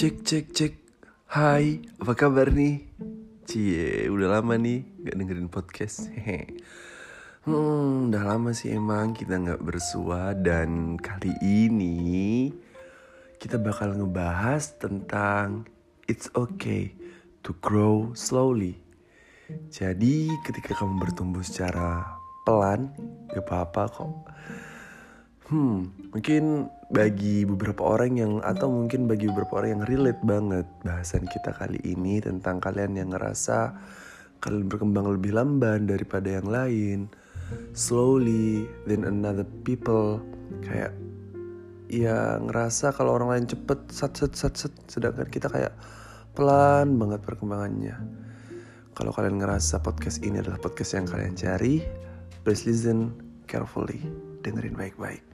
Cek cek cek. Hai apa kabar nih? Cie udah lama nih Gak dengerin podcast. Hmm udah lama sih emang kita gak bersua Dan kali ini Kita bakal ngebahas tentang It's okay to grow slowly. Jadi ketika kamu bertumbuh secara pelan Gak apa-apa kok Hmm, mungkin bagi beberapa orang yang atau mungkin bagi beberapa orang yang relate banget bahasan kita kali ini tentang kalian yang ngerasa kalian berkembang lebih lamban daripada yang lain, slowly then another people kayak ya ngerasa kalau orang lain cepet sat sat sat sat sedangkan kita kayak pelan banget perkembangannya. Kalau kalian ngerasa podcast ini adalah podcast yang kalian cari, please listen carefully, dengerin baik-baik.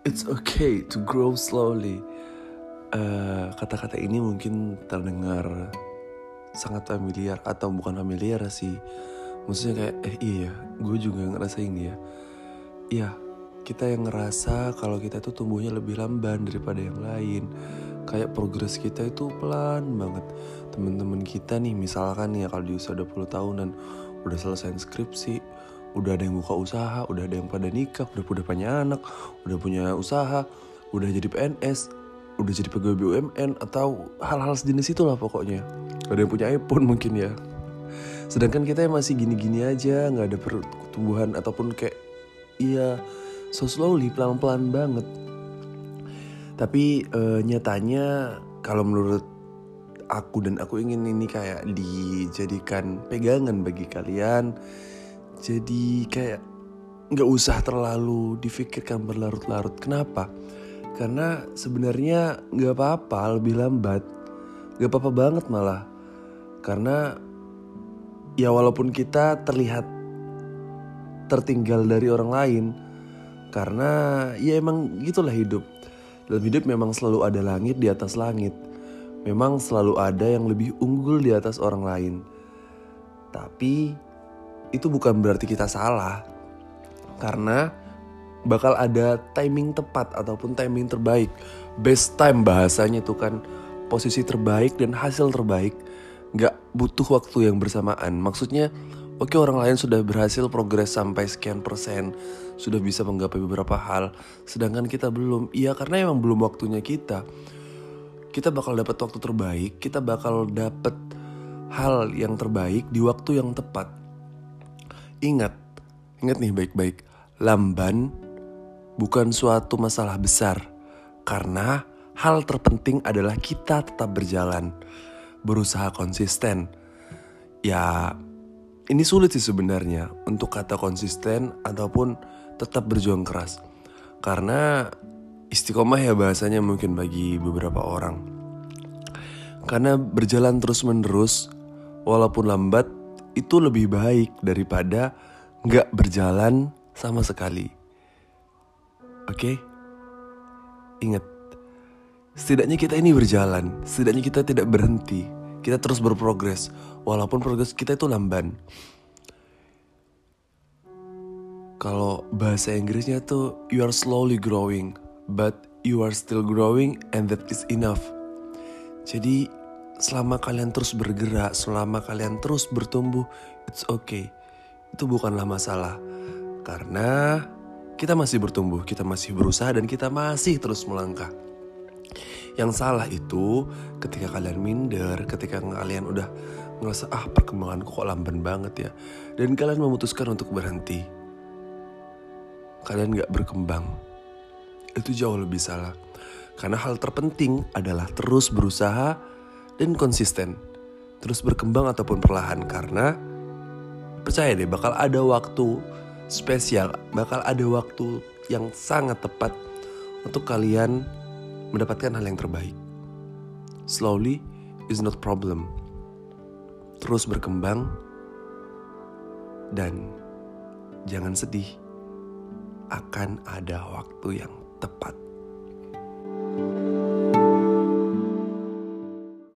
It's okay to grow slowly. Eh, kata-kata ini mungkin terdengar sangat familiar atau bukan familiar sih. Maksudnya kayak eh iya, gue juga ngerasain ya. Iya, kita yang ngerasa kalau kita tuh tumbuhnya lebih lamban daripada yang lain. Kayak progres kita itu pelan banget. Temen-temen kita nih misalkan ya kalau di usia 20 tahunan udah selesai skripsi, udah ada yang buka usaha, udah ada yang pada nikah, udah udah punya anak, udah punya usaha, udah jadi PNS, udah jadi pegawai BUMN atau hal-hal sejenis itulah pokoknya. Ada yang punya iPhone mungkin ya. Sedangkan kita yang masih gini-gini aja, nggak ada pertumbuhan ataupun kayak iya so slowly pelan-pelan banget. Tapi eh, nyatanya kalau menurut aku dan aku ingin ini kayak dijadikan pegangan bagi kalian jadi kayak nggak usah terlalu difikirkan berlarut-larut. Kenapa? Karena sebenarnya nggak apa-apa lebih lambat, nggak apa-apa banget malah. Karena ya walaupun kita terlihat tertinggal dari orang lain, karena ya emang gitulah hidup. Dalam hidup memang selalu ada langit di atas langit. Memang selalu ada yang lebih unggul di atas orang lain. Tapi itu bukan berarti kita salah. Karena bakal ada timing tepat ataupun timing terbaik. Best time bahasanya itu kan posisi terbaik dan hasil terbaik. Gak butuh waktu yang bersamaan. Maksudnya oke orang lain sudah berhasil progres sampai sekian persen. Sudah bisa menggapai beberapa hal. Sedangkan kita belum. Iya karena emang belum waktunya kita. Kita bakal dapat waktu terbaik. Kita bakal dapat hal yang terbaik di waktu yang tepat Ingat, ingat nih baik-baik, lamban bukan suatu masalah besar. Karena hal terpenting adalah kita tetap berjalan, berusaha konsisten. Ya, ini sulit sih sebenarnya untuk kata konsisten ataupun tetap berjuang keras. Karena istiqomah ya bahasanya mungkin bagi beberapa orang. Karena berjalan terus-menerus, walaupun lambat, itu lebih baik daripada nggak berjalan sama sekali. Oke? Okay? Ingat, setidaknya kita ini berjalan, setidaknya kita tidak berhenti. Kita terus berprogres, walaupun progres kita itu lamban. Kalau bahasa Inggrisnya tuh you are slowly growing, but you are still growing and that is enough. Jadi selama kalian terus bergerak, selama kalian terus bertumbuh, it's okay. Itu bukanlah masalah. Karena kita masih bertumbuh, kita masih berusaha dan kita masih terus melangkah. Yang salah itu ketika kalian minder, ketika kalian udah ngerasa ah perkembanganku kok lamban banget ya. Dan kalian memutuskan untuk berhenti. Kalian gak berkembang. Itu jauh lebih salah. Karena hal terpenting adalah terus berusaha dan konsisten. Terus berkembang ataupun perlahan karena percaya deh bakal ada waktu spesial, bakal ada waktu yang sangat tepat untuk kalian mendapatkan hal yang terbaik. Slowly is not problem. Terus berkembang dan jangan sedih. Akan ada waktu yang tepat.